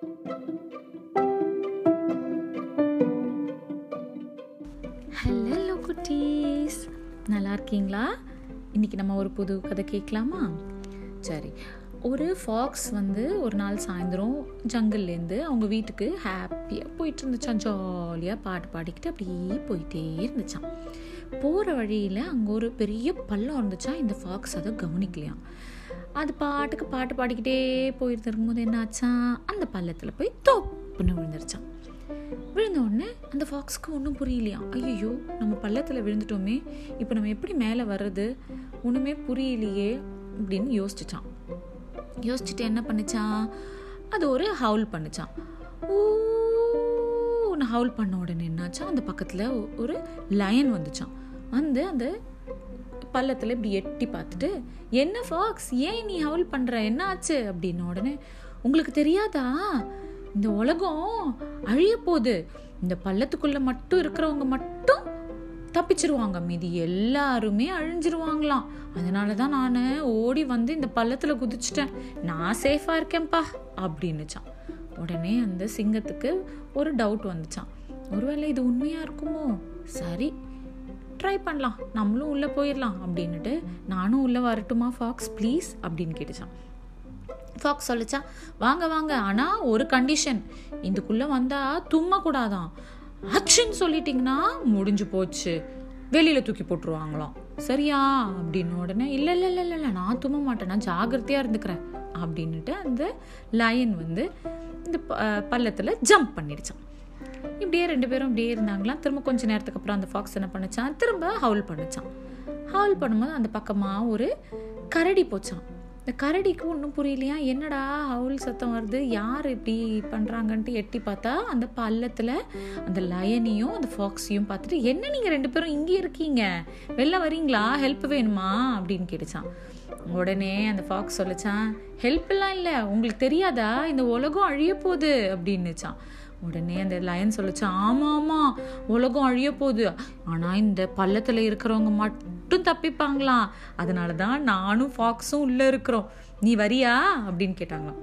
Hello குட்டீஸ் நல்லா இருக்கீங்களா இன்னைக்கு நம்ம ஒரு புது கதை கேட்கலாமா? சரி. ஒரு ஃபாக்ஸ் வந்து ஒரு நாள் சாயந்தரம் ஜங்கிள்லேருந்து அவங்க வீட்டுக்கு ஹாப்பியாக போயிட்டு இருந்துச்சான் ஜாலியாக பாட்டு பாடிக்கிட்டு அப்படியே போயிட்டே இருந்துச்சான் போகிற வழியில் அங்கே ஒரு பெரிய பள்ளம் இருந்துச்சா இந்த ஃபாக்ஸ் அதை கவனிக்கலையாம். அது பாட்டுக்கு பாட்டு பாடிக்கிட்டே போயிட்டு இருக்கும்போது என்னாச்சா அந்த பள்ளத்தில் போய் தோப்புன்னு விழுந்துருச்சான் விழுந்த உடனே அந்த ஃபாக்ஸுக்கு ஒன்றும் புரியலையாம் ஐயோ நம்ம பள்ளத்தில் விழுந்துட்டோமே இப்போ நம்ம எப்படி மேலே வர்றது ஒன்றுமே புரியலையே அப்படின்னு யோசிச்சுச்சான் யோசிச்சுட்டு என்ன பண்ணிச்சான் அது ஒரு ஹவுல் பண்ணுச்சான் ஊன்னு ஹவுல் பண்ண உடனே என்னாச்சா அந்த பக்கத்தில் ஒரு லயன் வந்துச்சான் வந்து அந்த பள்ளத்தில் இப்படி எட்டி பார்த்துட்டு என்ன ஃபாக்ஸ் ஏன் நீ ஹவுல் பண்ணுற என்ன ஆச்சு? அப்படின்ன உடனே உங்களுக்கு தெரியாதா? இந்த உலகம் அழிய போகுது. இந்த பள்ளத்துக்குள்ளே மட்டும் இருக்கிறவங்க மட்டும் தப்பிச்சிருவாங்க. மீதி எல்லாருமே அழிஞ்சிருவாங்களாம். அதனால தான் நான் ஓடி வந்து இந்த பள்ளத்தில் குதிச்சிட்டேன். நான் சேஃபாக இருக்கேன்ப்பா அப்படின்னுச்சான். உடனே அந்த சிங்கத்துக்கு ஒரு டவுட் வந்துச்சான். ஒருவேளை இது உண்மையாக இருக்குமோ? சரி ட்ரை பண்ணலாம். நம்மளும் உள்ளே போயிடலாம் அப்படின்னுட்டு நானும் உள்ளே வரட்டுமா ஃபாக்ஸ் ப்ளீஸ் அப்படின்னு கேட்டுச்சான் ஃபாக்ஸ் சொல்லிச்சா வாங்க வாங்க. ஆனால் ஒரு கண்டிஷன் இதுக்குள்ளே வந்தால் தும்மக்கூடாதான் ஆக்ஷன் சொல்லிட்டிங்கன்னா முடிஞ்சு போச்சு. வெளியில் தூக்கி போட்டுருவாங்களாம். சரியா? அப்படின்னு உடனே இல்லை இல்லை இல்லை இல்லை நான் தும்ம மாட்டேன். நான் ஜாகிரதையாக இருந்துக்கிறேன். அப்படின்னுட்டு அந்த லயன் வந்து இந்த பள்ளத்தில் ஜம்ப் பண்ணிடுச்சான் இப்படியே ரெண்டு பேரும் இப்படியே இருந்தாங்களாம் திரும்ப கொஞ்ச நேரத்துக்கு அப்புறம் அந்த ஃபாக்ஸ் என்ன பண்ணிச்சான்? திரும்ப ஹவுல் பண்ணிச்சான். ஹவுல் பண்ணும்போது அந்த பக்கமாக ஒரு கரடி போச்சான். இந்த கரடிக்கு ஒன்றும் புரியலையா? என்னடா ஹவுல் சத்தம் வருது? யார் இப்படி பண்ணுறாங்கன்ட்டு எட்டி பார்த்தா அந்த பள்ளத்தில் அந்த லயனையும் அந்த ஃபாக்ஸையும் பார்த்துட்டு என்ன நீங்கள் ரெண்டு பேரும் இங்கே இருக்கீங்க? வெளில வரீங்களா? ஹெல்ப் வேணுமா? அப்படின்னு கேட்டுச்சான். உடனே அந்த ஃபாக்ஸ் சொல்லிச்சான் ஹெல்ப்லாம் இல்லை. உங்களுக்கு தெரியாதா? இந்த உலகம் அழிய போகுது. அப்படின்னுச்சான். உடனே அந்த லயன் சொல்லிச்சு ஆமாம் ஆமாம் உலகம் அழிய போகுது. ஆனால் இந்த பள்ளத்தில் இருக்கிறவங்க மட்டும் தப்பிப்பாங்களாம் அதனால தான் நானும் ஃபாக்ஸும் உள்ளே இருக்கிறோம். நீ வரியா? அப்படின்னு கேட்டாங்களாம்.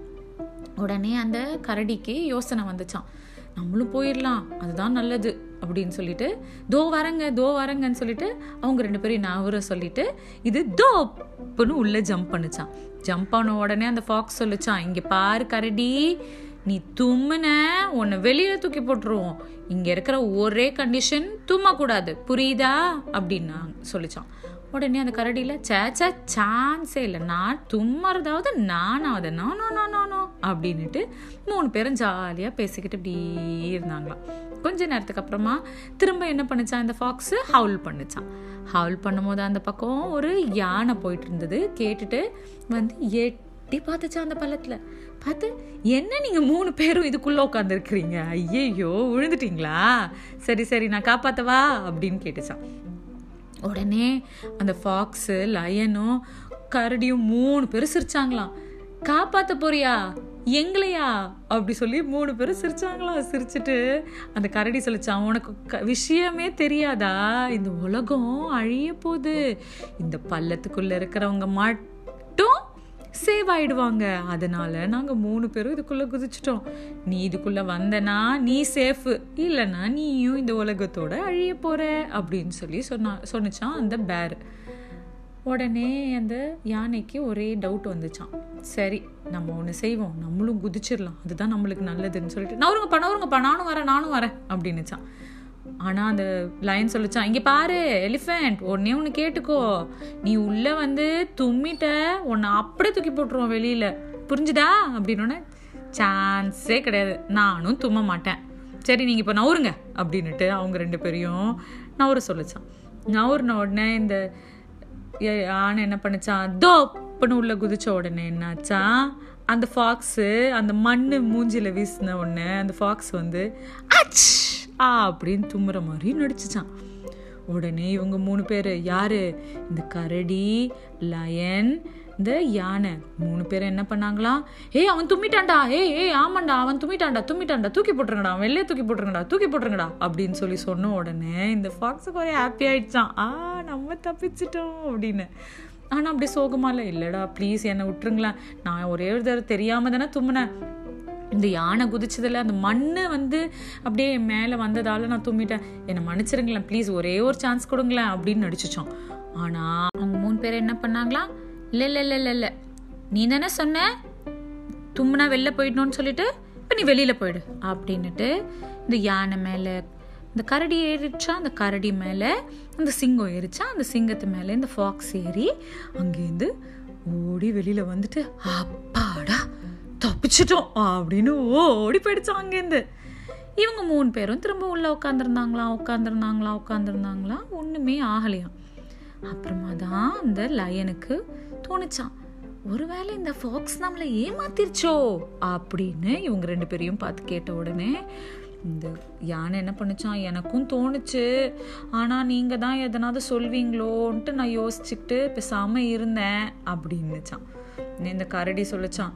உடனே அந்த கரடிக்கு யோசனை வந்துச்சான் நம்மளும் போயிடலாம். அதுதான் நல்லது. அப்படின்னு சொல்லிட்டு தோ வரங்க தோ வரங்கன்னு சொல்லிட்டு அவங்க ரெண்டு பேரும் நவர சொல்லிட்டு இது தோப்புன்னு உள்ளே ஜம்ப் பண்ணுச்சான் ஜம்ப் பண்ண உடனே அந்த ஃபாக்ஸ் சொல்லிச்சான் இங்கே பாரு கரடி நீ தும்முன உன்னை வெளியே தூக்கி போட்டுருவோம். இங்கே இருக்கிற ஒரே கண்டிஷன் தும்மக்கூடாது. புரியுதா? அப்படின்னு சொல்லிச்சான். உடனே அந்த கரடியில் சேச்சா சான்ஸே இல்லை. நான் தும்மறதாவது நானாவது நானோ? நானோ நோ அப்படின்னுட்டு மூணு பேரும் ஜாலியாக பேசிக்கிட்டு இப்படி இருந்தாங்களாம். கொஞ்ச நேரத்துக்கு அப்புறமா திரும்ப என்ன பண்ணிச்சான்? இந்த ஃபாக்ஸு ஹவுல் பண்ணிச்சான். ஹவுல் பண்ணும்போது அந்த பக்கம் ஒரு யானை போயிட்டு இருந்தது. கேட்டுட்டு வந்து எட்டி பார்த்துச்சான் அந்த பள்ளத்தில். பார்த்து என்ன நீங்கள் மூணு பேரும் இதுக்குள்ளே உட்காந்துருக்குறீங்க ஐயையோ விழுந்துட்டீங்களா? சரி சரி நான் காப்பாற்றவா அப்படின்னு கேட்டுச்சான். உடனே அந்த ஃபாக்ஸு லயனும் கரடியும் மூணு பேரும் சிரிச்சாங்களாம். காப்பாற்ற போறியா? எங்களையா? அப்படி சொல்லி மூணு பேரும் சிரிச்சாங்களா சிரிச்சுட்டு அந்த கரடி சொல்லிச்சான் உனக்கு க விஷயமே தெரியாதா? இந்த உலகம் அழிய போகுது. இந்த பள்ளத்துக்குள்ளே இருக்கிறவங்க மட்டும் சேவ் ஆயிடுவாங்க. அதனால நாங்கள் மூணு பேரும் இதுக்குள்ளே குதிச்சிட்டோம். நீ இதுக்குள்ளே வந்தனா நீ சேஃபு இல்லைன்னா நீயும் இந்த உலகத்தோட அழிய போகிற அப்படின்னு சொல்லி சொன்னா சொன்னிச்சான் அந்த பேர் உடனே அந்த யானைக்கு ஒரே டவுட் வந்துச்சான் சரி நம்ம ஒன்று செய்வோம். நம்மளும் குதிச்சிடலாம். அதுதான் நம்மளுக்கு நல்லதுன்னு சொல்லிட்டு நான் ஒருங்கப்பாணா ஒருங்கப்பா நானும் வரேன் நானும் வரேன் அப்படின்னுச்சான் ஆனால் அந்த லைன் சொல்லிச்சான் இங்கே பாரு எலிஃபெண்ட் ஒன்னே ஒன்று கேட்டுக்கோ. நீ உள்ளே வந்து தும்மிட்ட உன்னை அப்படியே தூக்கி போட்டுருவோம் வெளியில். புரிஞ்சுதா? அப்படின்னோடனே சான்ஸே கிடையாது. நானும் தும்ம மாட்டேன். சரி நீங்கள் இப்போ நவுருங்க. அப்படின்னுட்டு அவங்க ரெண்டு பேரையும் நவுற சொல்லிச்சான் நவுறின உடனே இந்த யானை என்ன பண்ணிச்சான் தோப்புன்னு உள்ளே குதிச்ச உடனே என்னாச்சா? அந்த ஃபாக்ஸு அந்த மண் மூஞ்சியில் வீசின உடனே அந்த ஃபாக்ஸ் வந்து அச்! ஆ அப்படின்னு தும்முற மாதிரி நடிச்சிச்சான் உடனே இவங்க மூணு பேர் யாரு? இந்த கரடி லயன் இந்த யானை. மூணு பேரும் என்ன பண்ணாங்களாம் ஏய் அவன் தும்மிட்டான்டா. ஏய் ஏய் ஆமாண்டா அவன் தும்மிட்டான்டா தும்மிட்டான்டா. தூக்கி போட்டுருங்கடா அவன் வெளியே தூக்கி போட்டுருங்கடா தூக்கி போட்டுருங்கடா அப்படின்னு சொல்லி சொன்ன உடனே இந்த ஃபாக்ஸுக்கு ஒரே ஹாப்பி ஆயிடுச்சான் ஆ நம்ம தப்பிச்சிட்டோம் அப்படின்னு. ஆனால் அப்படி சோகமா இல்லை. இல்லைடா ப்ளீஸ் என்னை விட்டுருங்களேன். நான் ஒரே ஒரு தடவை தெரியாமல் தானே தும்முனேன். இந்த யானை குதிச்சதில் அந்த மண் வந்து அப்படியே மேலே வந்ததால நான் தும்மிட்டேன் என்னை மன்னிச்சிருங்களேன் ப்ளீஸ் ஒரே ஒரு சான்ஸ் கொடுங்களேன் அப்படின்னு நடிச்சிச்சோம் ஆனால் அவங்க மூணு பேர் என்ன பண்ணாங்களாம் இல்லை இல்லை இல்லை இல்லை இல்லை. நீ தானே சொன்ன? தும்முனா வெளில போயிடணும்னு சொல்லிட்டு இப்போ நீ வெளியில் போயிடு அப்படின்னுட்டு இந்த யானை மேலே இந்த கரடி ஏறிச்சா அந்த கரடி மேலே அந்த சிங்கம் ஏறிச்சா? அந்த சிங்கத்து மேலே இந்த ஃபாக்ஸ் ஏறி அங்கேருந்து ஓடி வெளியில் வந்துட்டு அப்பாடா தப்பிச்சிட்டோம். அப்படின்னு ஓடி போயிடுச்சோம் அங்கேருந்து. இவங்க மூணு பேரும் திரும்ப உள்ளே உட்காந்துருந்தாங்களா உட்காந்துருந்தாங்களா உட்காந்துருந்தாங்களா ஒன்றுமே ஆகலையாம். அப்புறமா தான் அந்த லயனுக்கு தோணுச்சான் ஒருவேளை இந்த ஃபாக்ஸ் நம்மளை ஏமாத்திருச்சோ அப்படின்னு இவங்க ரெண்டு பேரையும் பார்த்து கேட்ட உடனே இந்த யானை என்ன பண்ணுச்சான் எனக்கும் தோணுச்சு. ஆனால் நீங்கள் தான் எதனாவது சொல்வீங்களோன்ட்டு நான் யோசிச்சுக்கிட்டு பேசாமல் இருந்தேன் அப்படின்னுச்சான் இந்த கரடி சொல்லிச்சான்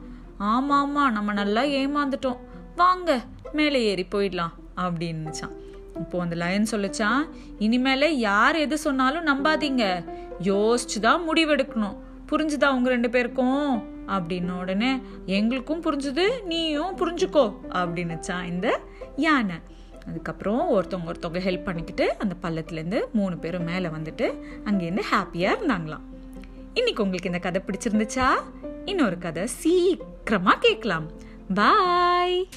ஆமாம் ஆமாம் நம்ம நல்லா ஏமாந்துட்டோம். வாங்க மேலே ஏறி போயிடலாம் அப்படின்னுச்சான். இப்போ அந்த லயன் சொல்லிச்சான் இனிமேல யார் எது சொன்னாலும் நம்பாதீங்க. யோசிச்சு தான் முடிவெடுக்கணும். புரிஞ்சுதா உங்க ரெண்டு பேருக்கும்? அப்படின்ன உடனே எங்களுக்கும் புரிஞ்சுது நீயும் புரிஞ்சுக்கோ அப்படின்னுச்சான் இந்த யானை. அதுக்கப்புறம் ஒருத்தவங்க ஒருத்தவங்க ஹெல்ப் பண்ணிக்கிட்டு அந்த பள்ளத்துலேருந்து மூணு பேரும் மேலே வந்துட்டு அங்கேருந்து ஹாப்பியாக இருந்தாங்களாம். இன்னைக்கு உங்களுக்கு இந்த கதை பிடிச்சிருந்துச்சா? இன்னொரு கதை சீக்கிரமாக கேட்கலாம். பாய்